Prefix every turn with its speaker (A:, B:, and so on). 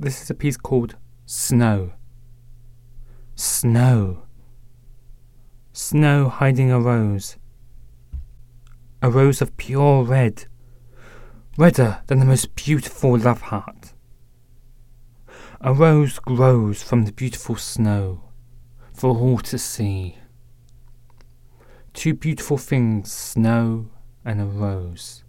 A: this is a piece called Snow. Snow. Snow hiding a rose. A rose of pure red. Redder than the most beautiful love heart. A rose grows from the beautiful snow for all to see. Two beautiful things, snow and a rose.